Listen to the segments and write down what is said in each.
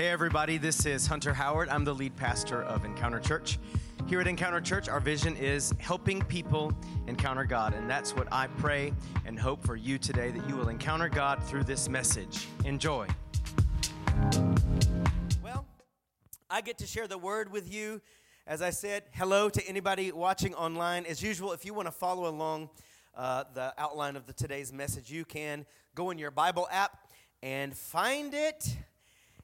Hey, everybody, this is Hunter Howard. I'm the lead pastor of Encounter Church. Here at Encounter Church, our vision is helping people encounter God. And that's what I pray and hope for you today that you will encounter God through this message. Enjoy. Well, I get to share the word with you. As I said, hello to anybody watching online. As usual, if you want to follow along uh, the outline of the, today's message, you can go in your Bible app and find it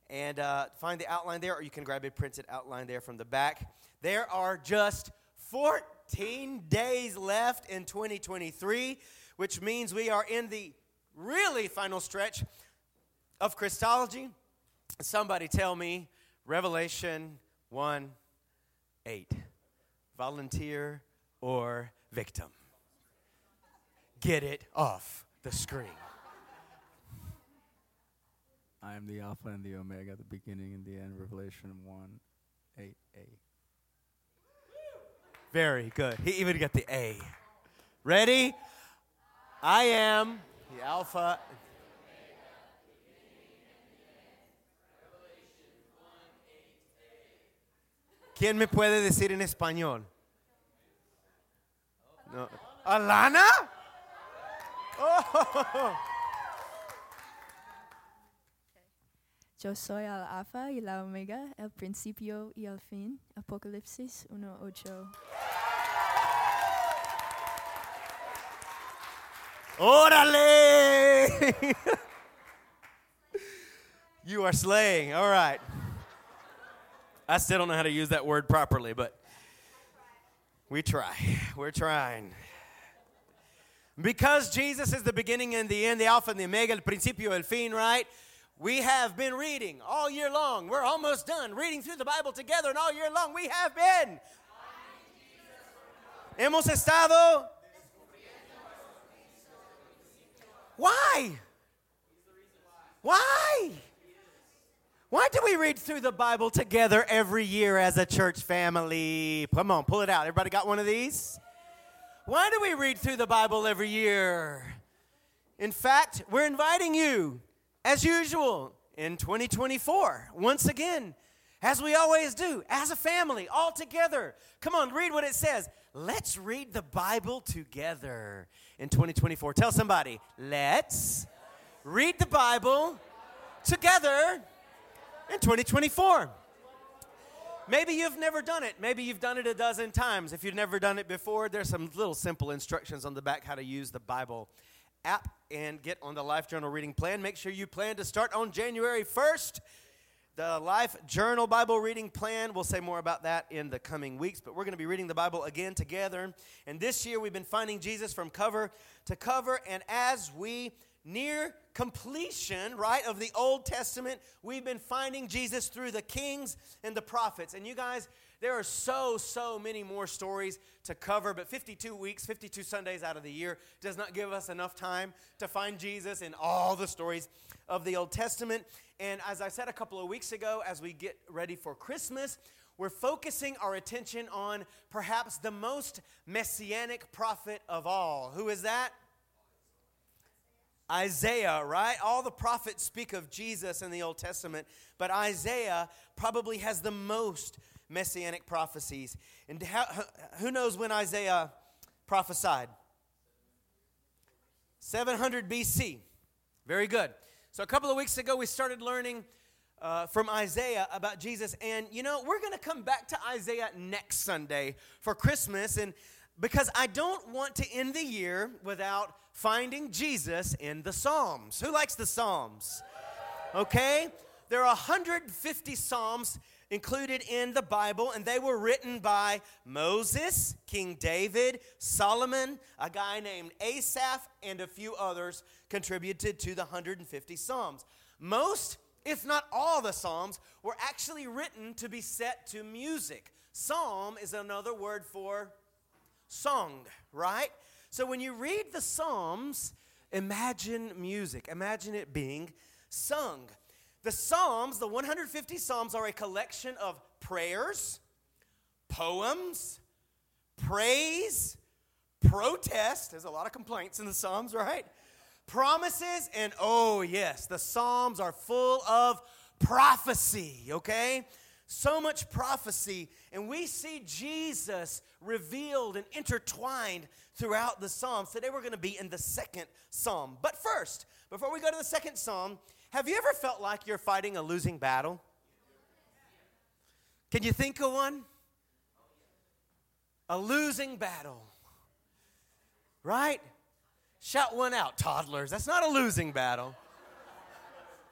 and uh, find the outline there, or you can grab a printed outline there from the back. There are just 14 days left in 2023, which means we are in the really final stretch of Christology. Somebody tell me Revelation 1 8. Volunteer or victim? Get it off the screen. I am the Alpha and the Omega, the beginning and the end. Revelation 1 8a. Very good. He even got the A. Ready? I am the Alpha. ¿Quién me puede decir en español? No. ¿Alana? Oh. Yo soy el alfa y la omega, el principio y el fin. Apocalipsis 1.8. ¡Órale! you are slaying. All right. I still don't know how to use that word properly, but we try. We're trying. Because Jesus is the beginning and the end, the Alpha and the Omega, el principio, el fin, right? We have been reading all year long. We're almost done reading through the Bible together, and all year long we have been. Hemos estado. Why? Why? Why do we read through the Bible together every year as a church family? Come on, pull it out. Everybody got one of these? Why do we read through the Bible every year? In fact, we're inviting you, as usual, in 2024, once again, as we always do, as a family, all together. Come on, read what it says. Let's read the Bible together in 2024. Tell somebody, let's read the Bible together in 2024. Maybe you've never done it. Maybe you've done it a dozen times. If you've never done it before, there's some little simple instructions on the back how to use the Bible app and get on the Life Journal reading plan. Make sure you plan to start on January 1st. The Life Journal Bible reading plan, we'll say more about that in the coming weeks, but we're going to be reading the Bible again together. And this year we've been finding Jesus from cover to cover. And as we near completion, right, of the Old Testament, we've been finding Jesus through the kings and the prophets. And you guys, there are so, so many more stories to cover, but 52 weeks, 52 Sundays out of the year does not give us enough time to find Jesus in all the stories of the Old Testament. And as I said a couple of weeks ago, as we get ready for Christmas, we're focusing our attention on perhaps the most messianic prophet of all. Who is that? Isaiah, right? All the prophets speak of Jesus in the Old Testament, but Isaiah probably has the most messianic prophecies. And how, who knows when Isaiah prophesied? 700 BC. Very good. So, a couple of weeks ago, we started learning uh, from Isaiah about Jesus. And, you know, we're going to come back to Isaiah next Sunday for Christmas. And because I don't want to end the year without finding Jesus in the Psalms. Who likes the Psalms? Okay? There are 150 Psalms included in the Bible, and they were written by Moses, King David, Solomon, a guy named Asaph, and a few others contributed to the 150 Psalms. Most, if not all, the Psalms were actually written to be set to music. Psalm is another word for song, right? So when you read the Psalms, imagine music, imagine it being sung. The Psalms, the 150 Psalms, are a collection of prayers, poems, praise, protest. There's a lot of complaints in the Psalms, right? Promises, and oh, yes, the Psalms are full of prophecy, okay? So much prophecy. And we see Jesus revealed and intertwined throughout the Psalms. Today we're going to be in the second Psalm. But first, before we go to the second Psalm, have you ever felt like you're fighting a losing battle? Can you think of one? A losing battle. Right? Shout one out, toddlers. That's not a losing battle.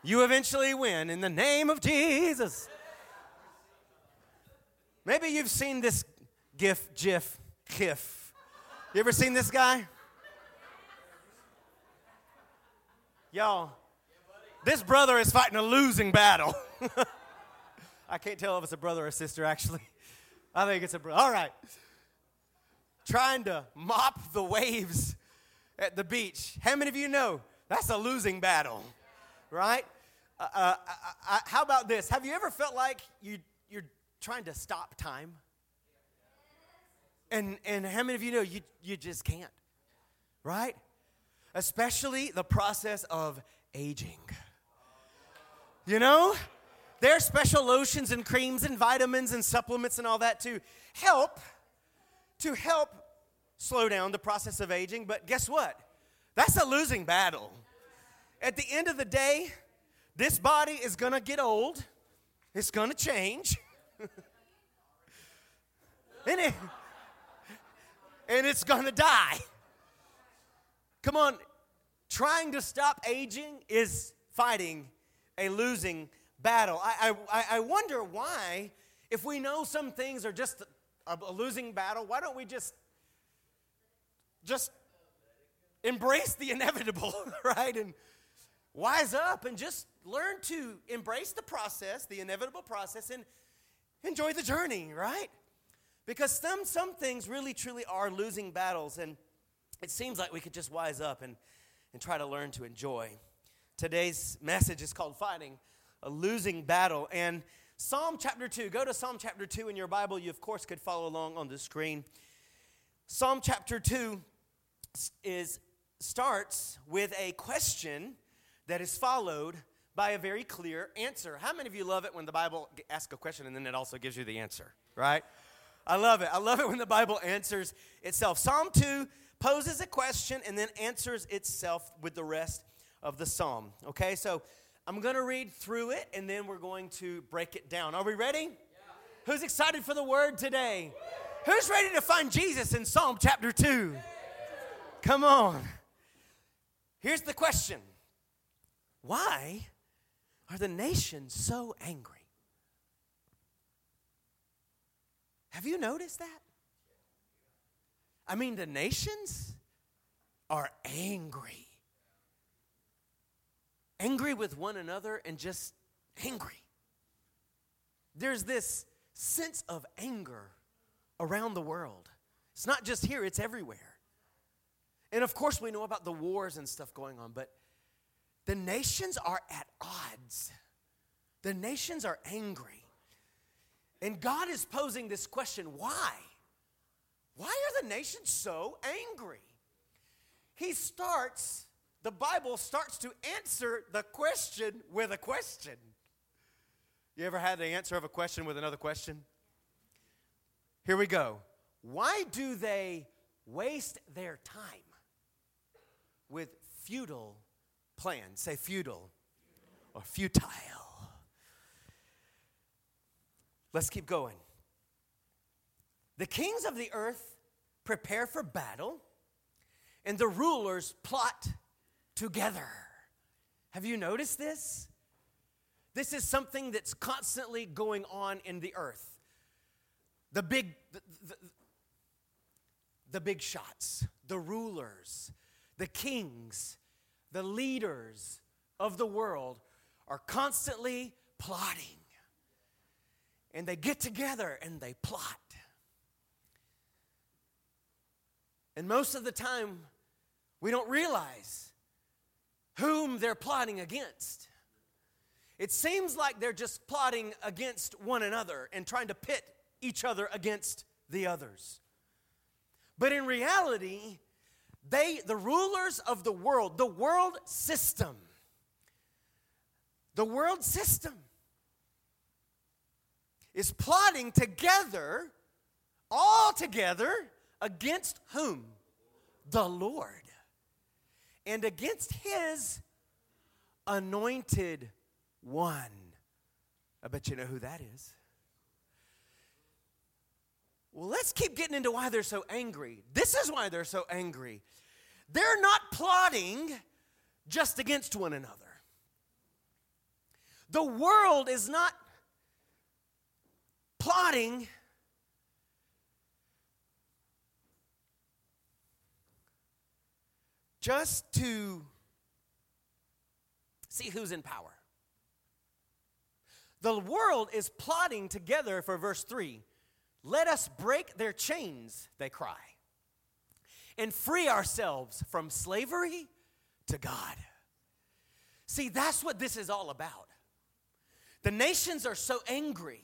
You eventually win in the name of Jesus. Maybe you've seen this gif, gif, gif. You ever seen this guy? Y'all, this brother is fighting a losing battle. I can't tell if it's a brother or a sister, actually. I think it's a brother. All right. Trying to mop the waves at the beach. How many of you know that's a losing battle, right? Uh, uh, uh, how about this? Have you ever felt like you, you're trying to stop time? And, and how many of you know you, you just can't, right? Especially the process of aging. You know? There are special lotions and creams and vitamins and supplements and all that to help to help slow down the process of aging, but guess what? That's a losing battle. At the end of the day, this body is going to get old. It's going to change. and, it, and it's going to die. Come on, trying to stop aging is fighting a losing battle. I, I, I wonder why, if we know some things are just a, a losing battle, why don't we just just embrace the inevitable, right? And wise up and just learn to embrace the process, the inevitable process, and enjoy the journey, right? Because some, some things really truly are losing battles, and it seems like we could just wise up and, and try to learn to enjoy. Today's message is called Fighting a Losing Battle. And Psalm chapter 2, go to Psalm chapter 2 in your Bible. You, of course, could follow along on the screen. Psalm chapter 2 is starts with a question that is followed by a very clear answer. How many of you love it when the Bible asks a question and then it also gives you the answer, right? I love it. I love it when the Bible answers itself. Psalm 2 poses a question and then answers itself with the rest of the psalm. Okay, so I'm going to read through it and then we're going to break it down. Are we ready? Yeah. Who's excited for the word today? Yeah. Who's ready to find Jesus in Psalm chapter 2? Yeah. Come on. Here's the question Why are the nations so angry? Have you noticed that? I mean, the nations are angry. Angry with one another and just angry. There's this sense of anger around the world. It's not just here, it's everywhere. And of course, we know about the wars and stuff going on, but the nations are at odds. The nations are angry. And God is posing this question why? Why are the nations so angry? He starts, the Bible starts to answer the question with a question. You ever had the answer of a question with another question? Here we go. Why do they waste their time? with futile plans. Say futile or futile. Let's keep going. The kings of the earth prepare for battle, and the rulers plot together. Have you noticed this? This is something that's constantly going on in the earth. The big, the, the, the big shots, the rulers, the kings, the leaders of the world are constantly plotting. And they get together and they plot. And most of the time, we don't realize whom they're plotting against. It seems like they're just plotting against one another and trying to pit each other against the others. But in reality, they, the rulers of the world, the world system, the world system is plotting together, all together, against whom? The Lord. And against his anointed one. I bet you know who that is. Well, let's keep getting into why they're so angry. This is why they're so angry. They're not plotting just against one another. The world is not plotting just to see who's in power. The world is plotting together for verse 3 let us break their chains, they cry, and free ourselves from slavery to God. See, that's what this is all about. The nations are so angry.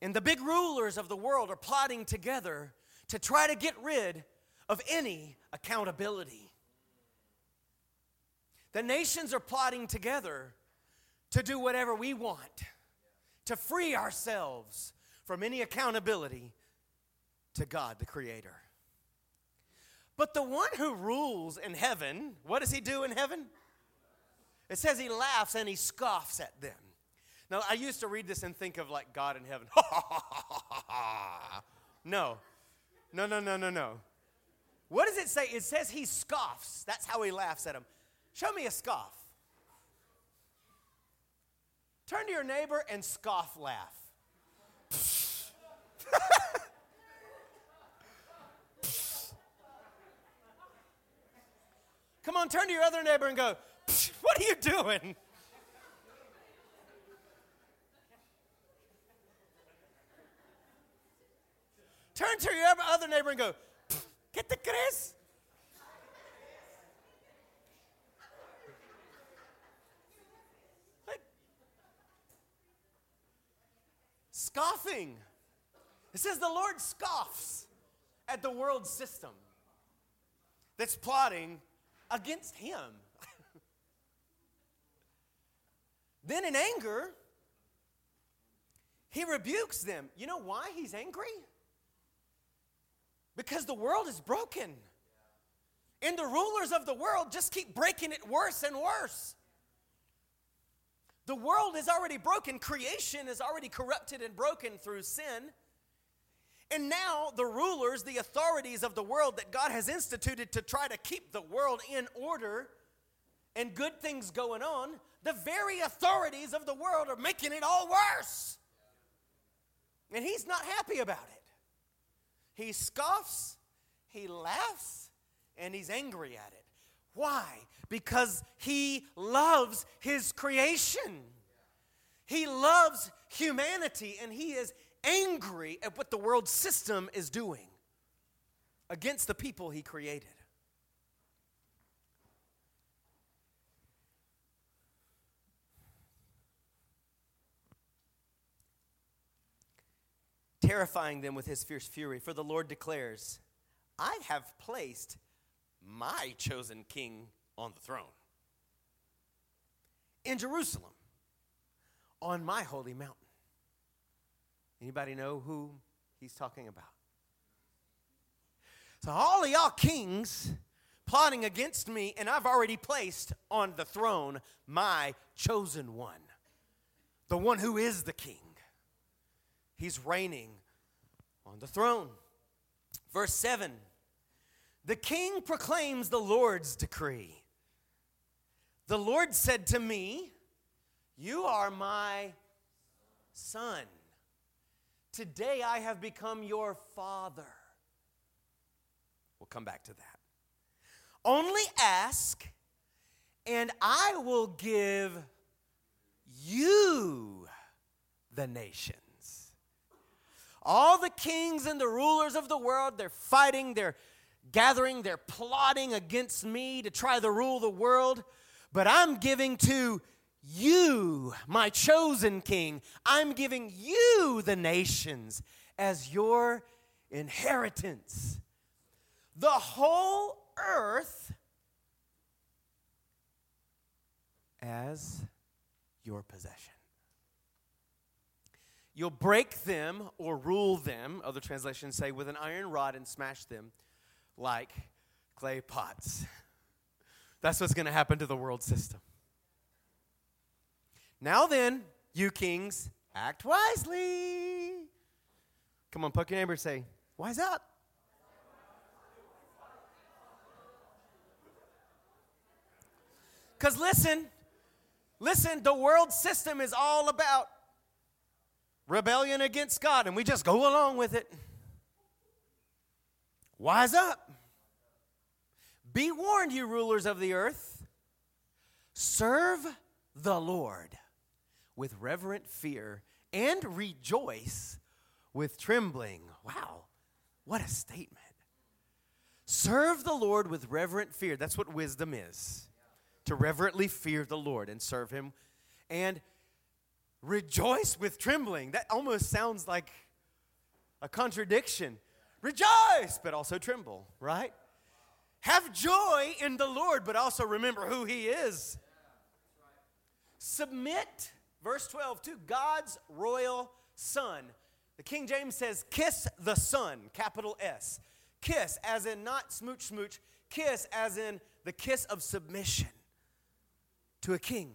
And the big rulers of the world are plotting together to try to get rid of any accountability. The nations are plotting together to do whatever we want to free ourselves from any accountability to God, the Creator. But the one who rules in heaven, what does he do in heaven? It says he laughs and he scoffs at them. Now, I used to read this and think of like God in heaven. no, no, no, no, no, no. What does it say? It says he scoffs. That's how he laughs at him. Show me a scoff. Turn to your neighbor and scoff laugh. Come on, turn to your other neighbor and go, What are you doing? Turn to your other neighbor and go, Get the Chris. scoffing. It says the Lord scoffs at the world system that's plotting against him. then, in anger, he rebukes them. You know why he's angry? Because the world is broken. And the rulers of the world just keep breaking it worse and worse. The world is already broken, creation is already corrupted and broken through sin. And now the rulers, the authorities of the world that God has instituted to try to keep the world in order and good things going on, the very authorities of the world are making it all worse. And he's not happy about it. He scoffs, he laughs, and he's angry at it. Why? Because he loves his creation. He loves humanity and he is angry at what the world system is doing against the people he created. Terrifying them with his fierce fury, for the Lord declares, I have placed my chosen king on the throne in Jerusalem on my holy mountain. Anybody know who he's talking about? So all of y'all kings plotting against me and I've already placed on the throne my chosen one. The one who is the king. He's reigning on the throne. Verse 7 the king proclaims the Lord's decree. The Lord said to me, You are my son. Today I have become your father. We'll come back to that. Only ask, and I will give you the nations. All the kings and the rulers of the world, they're fighting, they're gathering, they're plotting against me to try to rule the world. But I'm giving to you, my chosen king, I'm giving you the nations as your inheritance. The whole earth as your possession. You'll break them or rule them, other translations say, with an iron rod and smash them like clay pots. That's what's going to happen to the world system. Now then, you kings, act wisely. Come on, poke your neighbor and say, Wise up. Because listen, listen, the world system is all about rebellion against God, and we just go along with it. Wise up. Be warned, you rulers of the earth. Serve the Lord with reverent fear and rejoice with trembling. Wow, what a statement. Serve the Lord with reverent fear. That's what wisdom is to reverently fear the Lord and serve Him. And rejoice with trembling. That almost sounds like a contradiction. Rejoice, but also tremble, right? Have joy in the Lord, but also remember who He is. Submit, verse 12, to God's royal Son. The King James says, kiss the Son, capital S. Kiss, as in not smooch smooch, kiss, as in the kiss of submission to a king.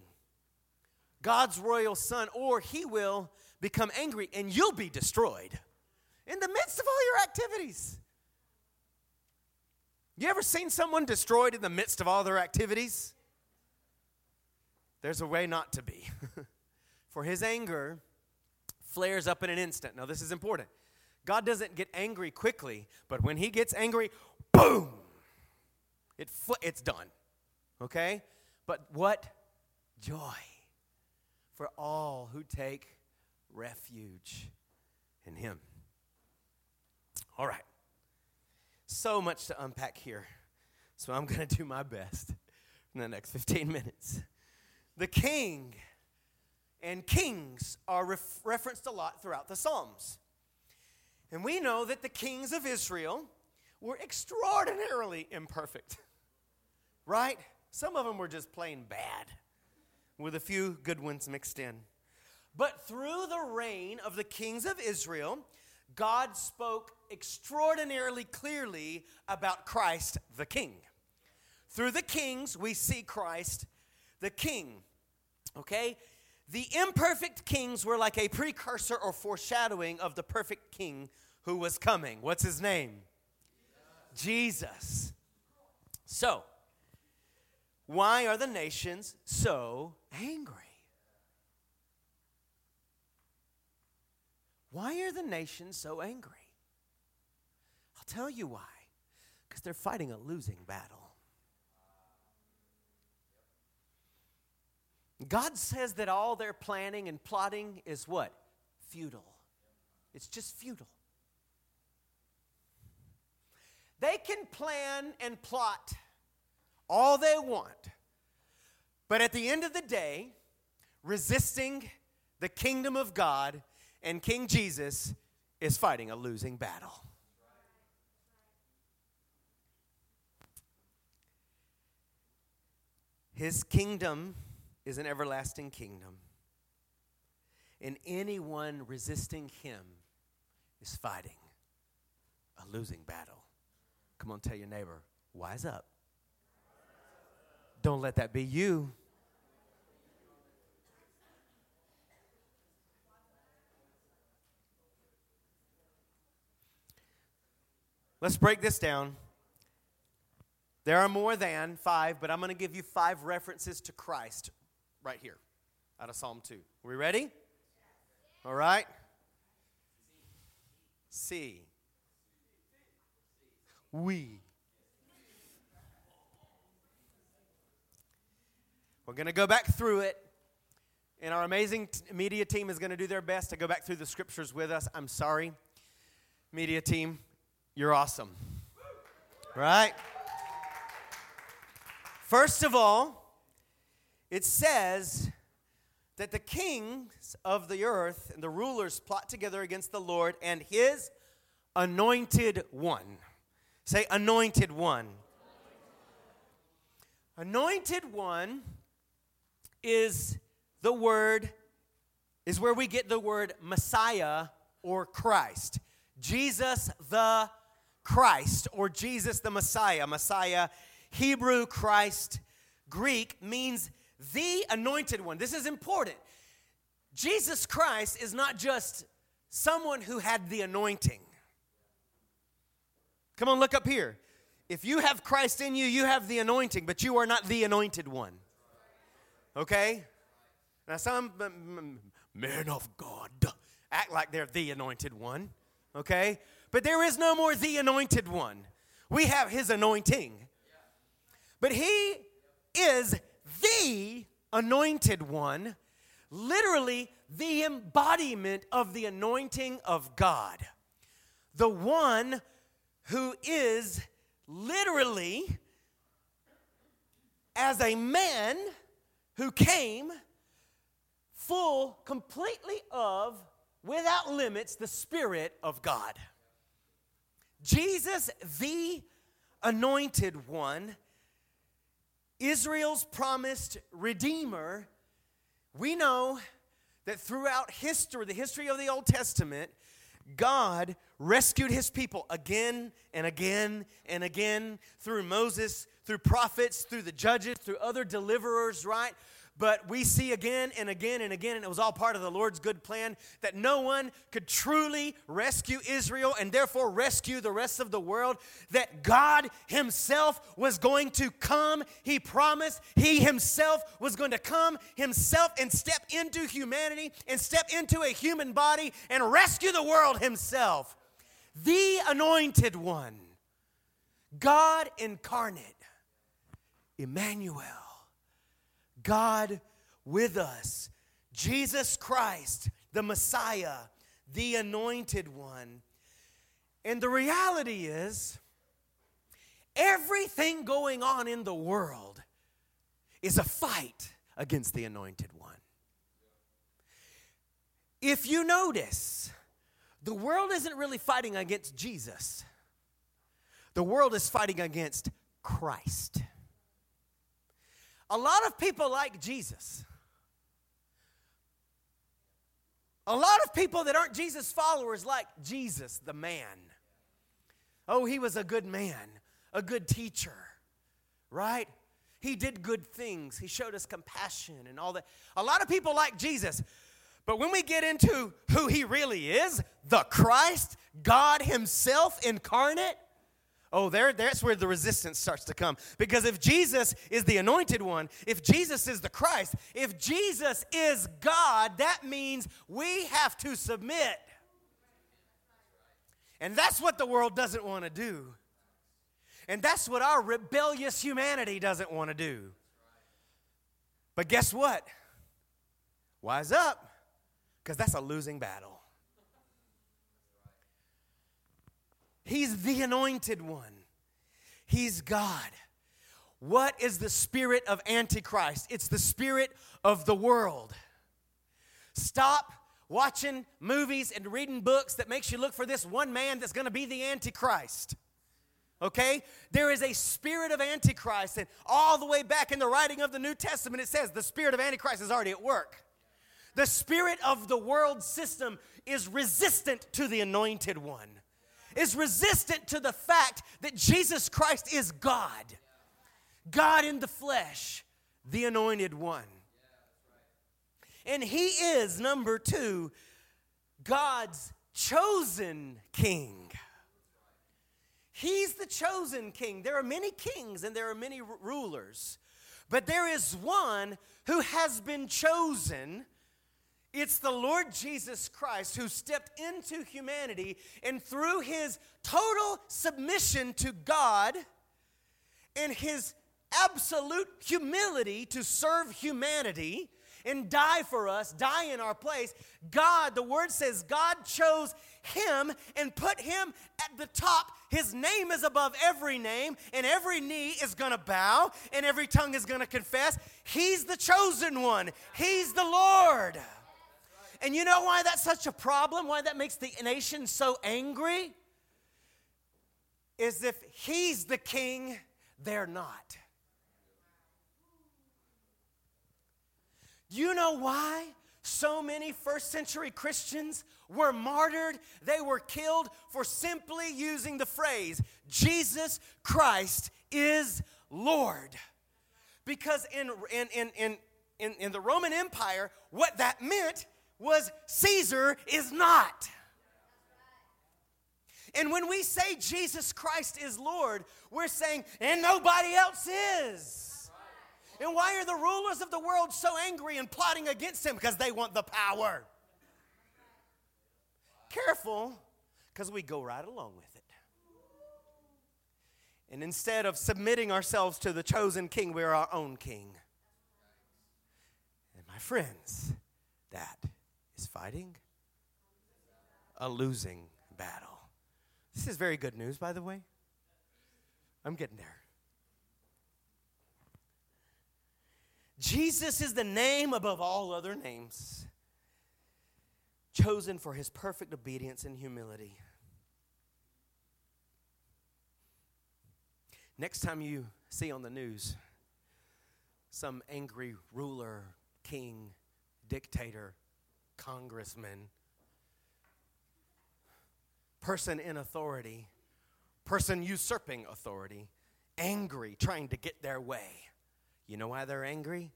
God's royal son, or he will become angry and you'll be destroyed in the midst of all your activities. You ever seen someone destroyed in the midst of all their activities? There's a way not to be. For his anger flares up in an instant. Now, this is important. God doesn't get angry quickly, but when he gets angry, boom, it fl- it's done. Okay? But what joy for all who take refuge in him. All right. So much to unpack here. So I'm going to do my best in the next 15 minutes. The king and kings are ref- referenced a lot throughout the Psalms. And we know that the kings of Israel were extraordinarily imperfect, right? Some of them were just plain bad, with a few good ones mixed in. But through the reign of the kings of Israel, God spoke extraordinarily clearly about Christ the King. Through the kings, we see Christ the King. Okay? The imperfect kings were like a precursor or foreshadowing of the perfect king who was coming. What's his name? Jesus. Jesus. So, why are the nations so angry? Why are the nations so angry? I'll tell you why. Because they're fighting a losing battle. God says that all their planning and plotting is what? Futile. It's just futile. They can plan and plot all they want, but at the end of the day, resisting the kingdom of God and King Jesus is fighting a losing battle. His kingdom is an everlasting kingdom. And anyone resisting him is fighting a losing battle. Come on, tell your neighbor, wise up. Don't let that be you. Let's break this down. There are more than five, but I'm going to give you five references to Christ right here out of Psalm 2. Are we ready? All right. See. We. We're going to go back through it, and our amazing t- media team is going to do their best to go back through the scriptures with us. I'm sorry, media team, you're awesome. Right? First of all, it says that the kings of the earth and the rulers plot together against the Lord and his anointed one. Say, anointed one. Anointed one is the word is where we get the word Messiah or Christ. Jesus the Christ or Jesus the Messiah. Messiah, Hebrew, Christ, Greek means the anointed one. This is important. Jesus Christ is not just someone who had the anointing. Come on, look up here. If you have Christ in you, you have the anointing, but you are not the anointed one. Okay? Now, some men of God act like they're the anointed one. Okay? But there is no more the anointed one. We have his anointing. But he is the anointed one, literally the embodiment of the anointing of God. The one who is literally as a man who came full completely of without limits the spirit of God. Jesus the anointed one Israel's promised redeemer, we know that throughout history, the history of the Old Testament, God rescued his people again and again and again through Moses, through prophets, through the judges, through other deliverers, right? But we see again and again and again, and it was all part of the Lord's good plan, that no one could truly rescue Israel and therefore rescue the rest of the world. That God Himself was going to come. He promised He Himself was going to come Himself and step into humanity and step into a human body and rescue the world Himself. The anointed one, God incarnate, Emmanuel. God with us, Jesus Christ, the Messiah, the anointed one. And the reality is, everything going on in the world is a fight against the anointed one. If you notice, the world isn't really fighting against Jesus, the world is fighting against Christ. A lot of people like Jesus. A lot of people that aren't Jesus followers like Jesus, the man. Oh, he was a good man, a good teacher, right? He did good things. He showed us compassion and all that. A lot of people like Jesus. But when we get into who he really is, the Christ, God Himself incarnate, Oh, there, that's where the resistance starts to come. Because if Jesus is the anointed one, if Jesus is the Christ, if Jesus is God, that means we have to submit. And that's what the world doesn't want to do. And that's what our rebellious humanity doesn't want to do. But guess what? Wise up, because that's a losing battle. He's the anointed one, He's God. What is the spirit of Antichrist? It's the spirit of the world. Stop watching movies and reading books that makes you look for this one man that's going to be the Antichrist. Okay? There is a spirit of Antichrist, and all the way back in the writing of the New Testament, it says the spirit of Antichrist is already at work. The spirit of the world system is resistant to the anointed one is resistant to the fact that Jesus Christ is God. God in the flesh, the anointed one. And he is, number two, God's chosen king. He's the chosen king. There are many kings and there are many rulers, but there is one who has been chosen it's the Lord Jesus Christ who stepped into humanity and through his total submission to God and his absolute humility to serve humanity and die for us, die in our place, God, the word says, God chose him and put him at the top. His name is above every name, and every knee is gonna bow, and every tongue is gonna confess. He's the chosen one, He's the Lord. And you know why that's such a problem? Why that makes the nation so angry? Is if he's the king, they're not. You know why So many first century Christians were martyred, they were killed for simply using the phrase, Jesus Christ is Lord. Because in, in, in, in, in the Roman Empire, what that meant was Caesar is not. And when we say Jesus Christ is Lord, we're saying, and nobody else is. And why are the rulers of the world so angry and plotting against him? Because they want the power. Careful, because we go right along with it. And instead of submitting ourselves to the chosen king, we're our own king. And my friends, is fighting a losing battle. This is very good news, by the way. I'm getting there. Jesus is the name above all other names, chosen for his perfect obedience and humility. Next time you see on the news some angry ruler, king, dictator, congressman, person in authority, person usurping authority, angry, trying to get their way. You know why they're angry?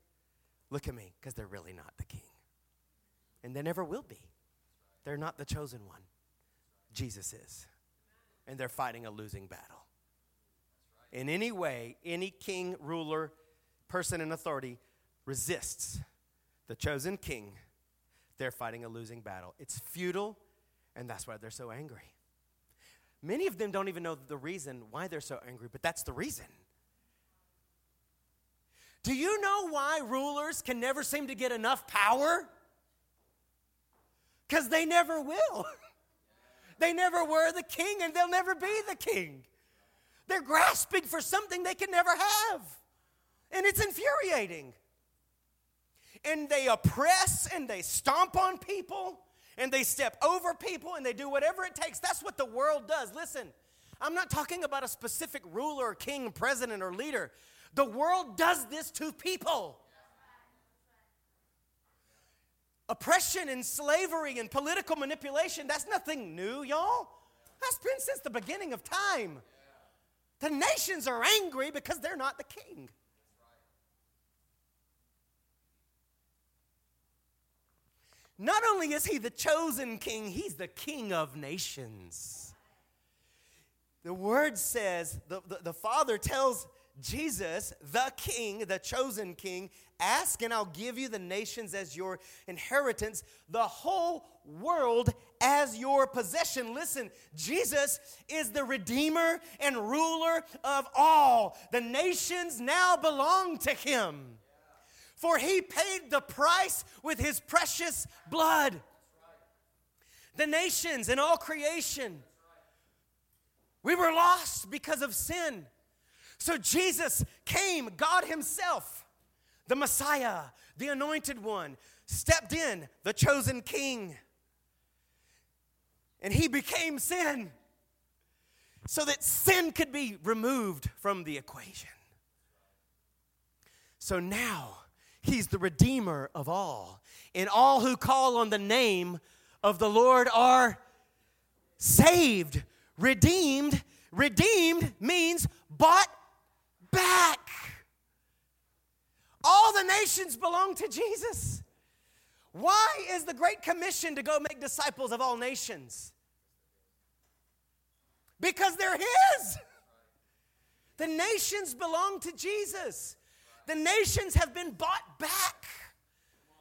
Look at me, because they're really not the king. And they never will be. They're not the chosen one. Jesus is. And they're fighting a losing battle. In any way, any king, ruler, person in authority resists the chosen king, they're fighting a losing battle. It's futile, and that's why they're so angry. Many of them don't even know the reason why they're so angry, but that's the reason. Do you know why rulers can never seem to get enough power? Because they never will. they never were the king and they'll never be the king. They're grasping for something they can never have. And it's infuriating. And they oppress and they stomp on people and they step over people and they do whatever it takes. That's what the world does. Listen, I'm not talking about a specific ruler, king, president, or leader. The world does this to people. Oppression and slavery and political manipulation, that's nothing new, y'all. That's been since the beginning of time. The nations are angry because they're not the king. Not only is he the chosen king, he's the king of nations. The word says, the, the, the, Father tells Jesus, the king, the chosen king, ask and I'll give you the nations as your inheritance, the whole world as your possession. Listen, Jesus is the redeemer and ruler of all. The nations now belong to him for he paid the price with his precious blood. The nations and all creation. We were lost because of sin. So Jesus came, God Himself, the Messiah, the anointed one, stepped in, the chosen king. And He became sin so that sin could be removed from the equation. So now, He's the Redeemer of all. And all who call on the name of the Lord are saved, redeemed. Redeemed means bought back. All the nations belong to Jesus. Why is the Great Commission to go make disciples of all nations? Because they're His. The nations belong to Jesus. The nations have been bought back.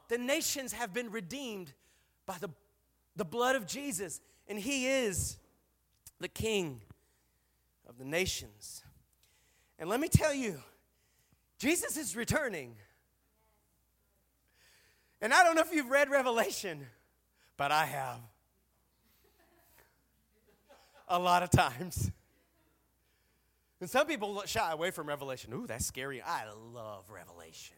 The nations have been redeemed by the, the blood of Jesus, and He is the King of the nations. And let me tell you, Jesus is returning. And I don't know if you've read Revelation, but I have. A lot of times. And some people shy away from Revelation. Ooh, that's scary. I love Revelation.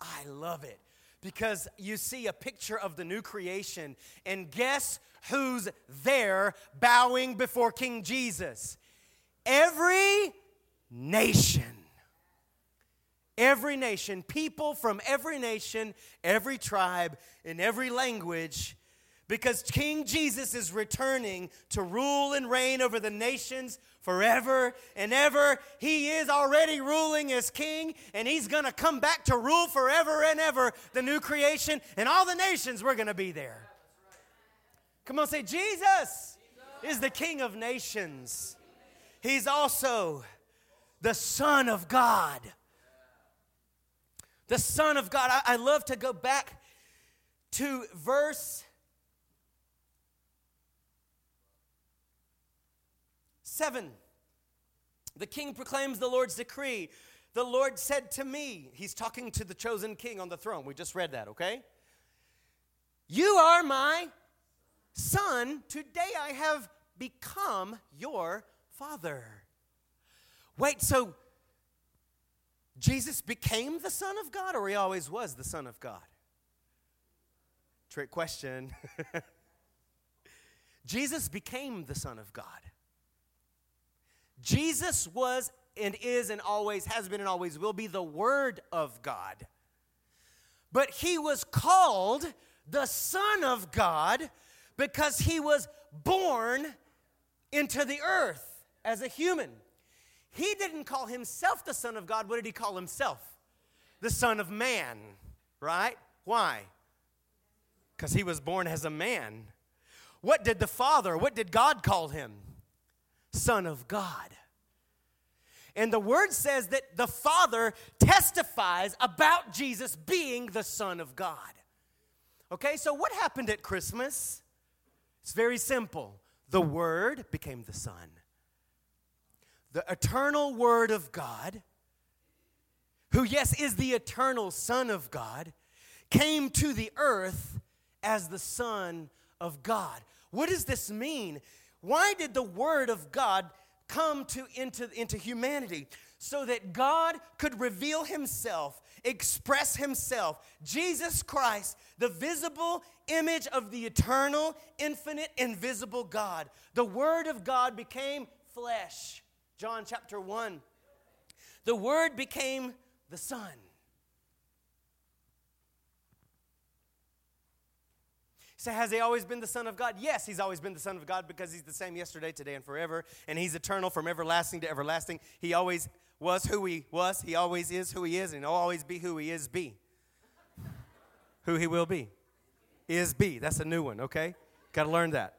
I love it because you see a picture of the new creation, and guess who's there bowing before King Jesus? Every nation. every nation, people from every nation, every tribe, in every language, because King Jesus is returning to rule and reign over the nations forever and ever. He is already ruling as king, and he's going to come back to rule forever and ever the new creation, and all the nations, we're going to be there. Come on, say, Jesus is the King of nations. He's also the Son of God. The Son of God. I, I love to go back to verse 7. The king proclaims the Lord's decree. The Lord said to me, He's talking to the chosen king on the throne. We just read that, okay? You are my son. Today I have become your father. Wait, so Jesus became the Son of God, or he always was the Son of God? Trick question. Jesus became the Son of God. Jesus was and is and always has been and always will be the Word of God. But he was called the Son of God because he was born into the earth as a human. He didn't call himself the Son of God. What did he call himself? The Son of Man, right? Why? Because he was born as a man. What did the Father, what did God call him? Son of God. And the word says that the Father testifies about Jesus being the Son of God. Okay, so what happened at Christmas? It's very simple. The Word became the Son. The eternal Word of God, who, yes, is the eternal Son of God, came to the earth as the Son of God. What does this mean? Why did the Word of God come to, into, into humanity? So that God could reveal Himself, express Himself. Jesus Christ, the visible image of the eternal, infinite, invisible God. The Word of God became flesh. John chapter 1. The Word became the Son. So, has he always been the Son of God? Yes, he's always been the Son of God because he's the same yesterday, today, and forever. And he's eternal from everlasting to everlasting. He always was who he was. He always is who he is. And he'll always be who he is, be. who he will be. Is be. That's a new one, okay? Got to learn that.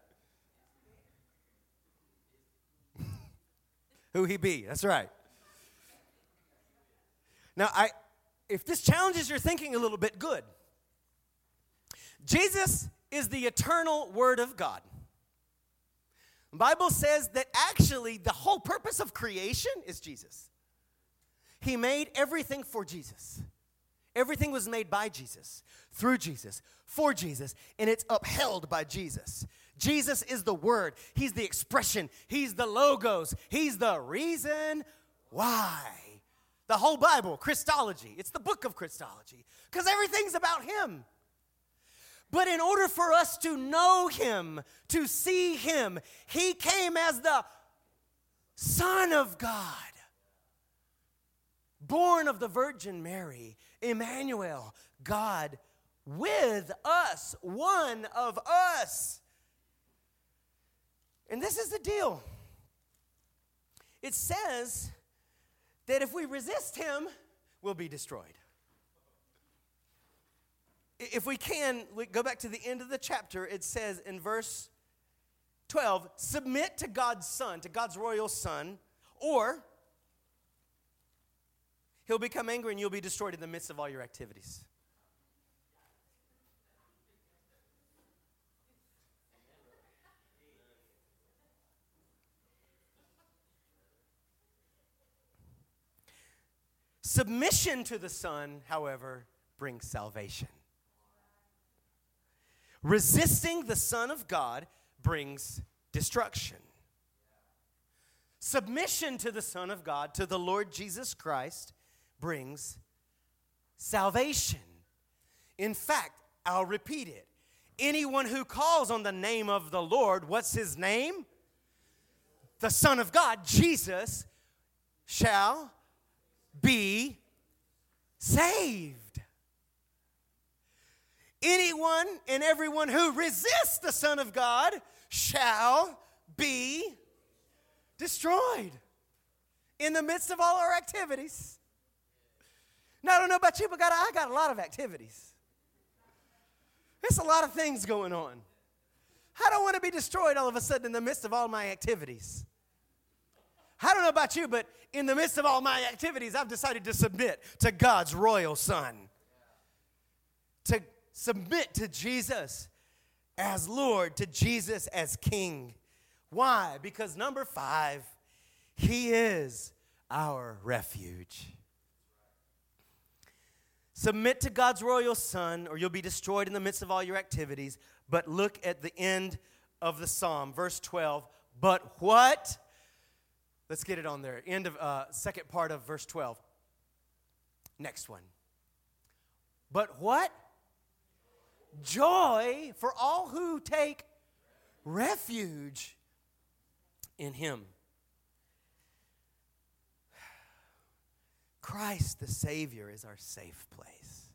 who he be. That's right. Now, I, if this challenges your thinking a little bit, good. Jesus is the eternal Word of God. The Bible says that actually the whole purpose of creation is Jesus. He made everything for Jesus. Everything was made by Jesus, through Jesus, for Jesus, and it's upheld by Jesus. Jesus is the Word, He's the expression, He's the logos, He's the reason why. The whole Bible, Christology, it's the book of Christology, because everything's about Him. But in order for us to know him, to see him, he came as the Son of God, born of the Virgin Mary, Emmanuel, God with us, one of us. And this is the deal. It says that if we resist him, we'll be destroyed if we can, we go back to the end of the chapter, it says in verse 12 submit to God's Son, to God's royal Son, or he'll become angry and you'll be destroyed in the midst of all your activities. Submission to the Son, however, brings salvation. Resisting the Son of God brings destruction. Submission to the Son of God, to the Lord Jesus Christ, brings salvation. In fact, I'll repeat it. Anyone who calls on the name of the Lord, what's his name? The Son of God, Jesus, shall be saved. Anyone and everyone who resists the Son of God shall be destroyed in the midst of all our activities. Now, I don't know about you, but God, I got a lot of activities. There's a lot of things going on. I don't want to be destroyed all of a sudden in the midst of all my activities. I don't know about you, but in the midst of all my activities, I've decided to submit to God's royal Son. To submit to Jesus as Lord, to Jesus as King. Why? Because number five, He is our refuge. Submit to God's royal Son, or you'll be destroyed in the midst of all your activities. But look at the end of the psalm, verse 12. But what? Let's get it on there. End of uh, second part of verse 12. Next one. But what? Joy for all who take refuge in Him. Christ the Savior is our safe place.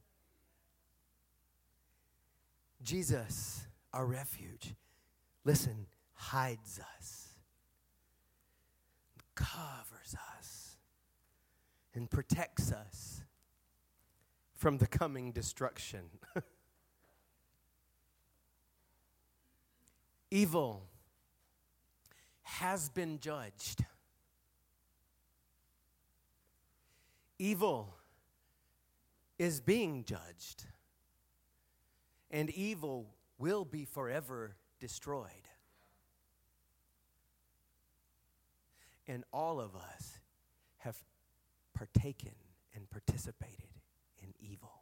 Jesus, our refuge, listen, hides us covers us and protects us from the coming destruction. Evil has been judged. Evil is being judged. And evil will be forever destroyed. And all of us have partaken and participated in evil.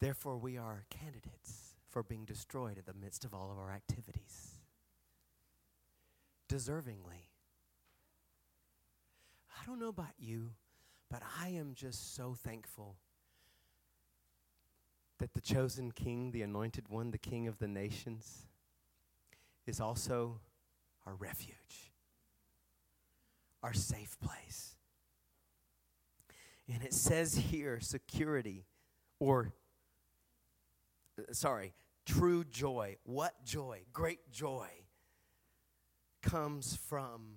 Therefore, we are candidates for being destroyed in the midst of all of our activities. Deservingly. I don't know about you, but I am just so thankful that the chosen king, the anointed one, the king of the nations, is also our refuge, our safe place. And it says here security or, sorry, true joy. What joy? Great joy comes from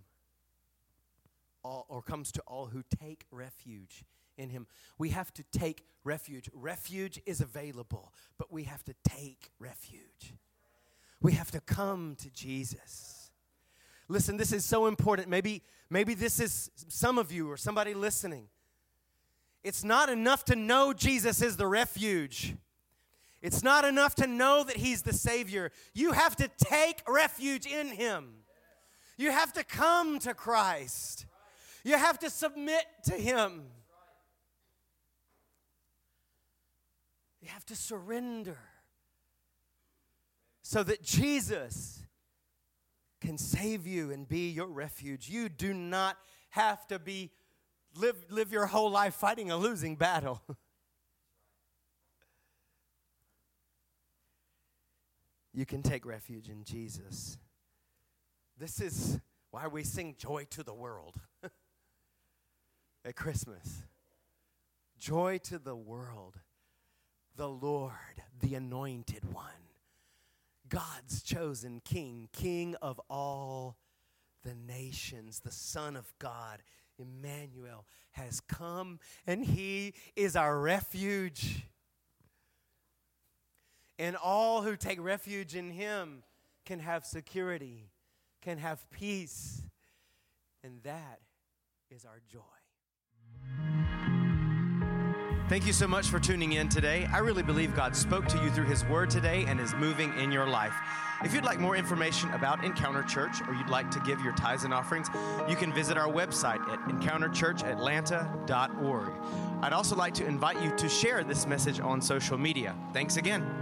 all, or comes to all who take refuge in him. We have to take refuge. Refuge is available, but we have to take refuge. We have to come to Jesus. Listen, this is so important. Maybe, maybe this is some of you or somebody listening. It's not enough to know Jesus is the refuge. It's not enough to know that He's the Savior. You have to take refuge in Him. You have to come to Christ. You have to submit to Him. You have to surrender so that Jesus can save you and be your refuge. You do not have to be live live your whole life fighting a losing battle. you can take refuge in Jesus. This is why we sing joy to the world at Christmas. Joy to the world. The Lord, the anointed one God's chosen king, king of all the nations, the Son of God, Emmanuel, has come and he is our refuge. And all who take refuge in him can have security, can have peace, and that is our joy. Thank you so much for tuning in today. I really believe God spoke to you through His Word today and is moving in your life. If you'd like more information about Encounter Church or you'd like to give your tithes and offerings, you can visit our website at encounterchurchatlanta.org. I'd also like to invite you to share this message on social media. Thanks again.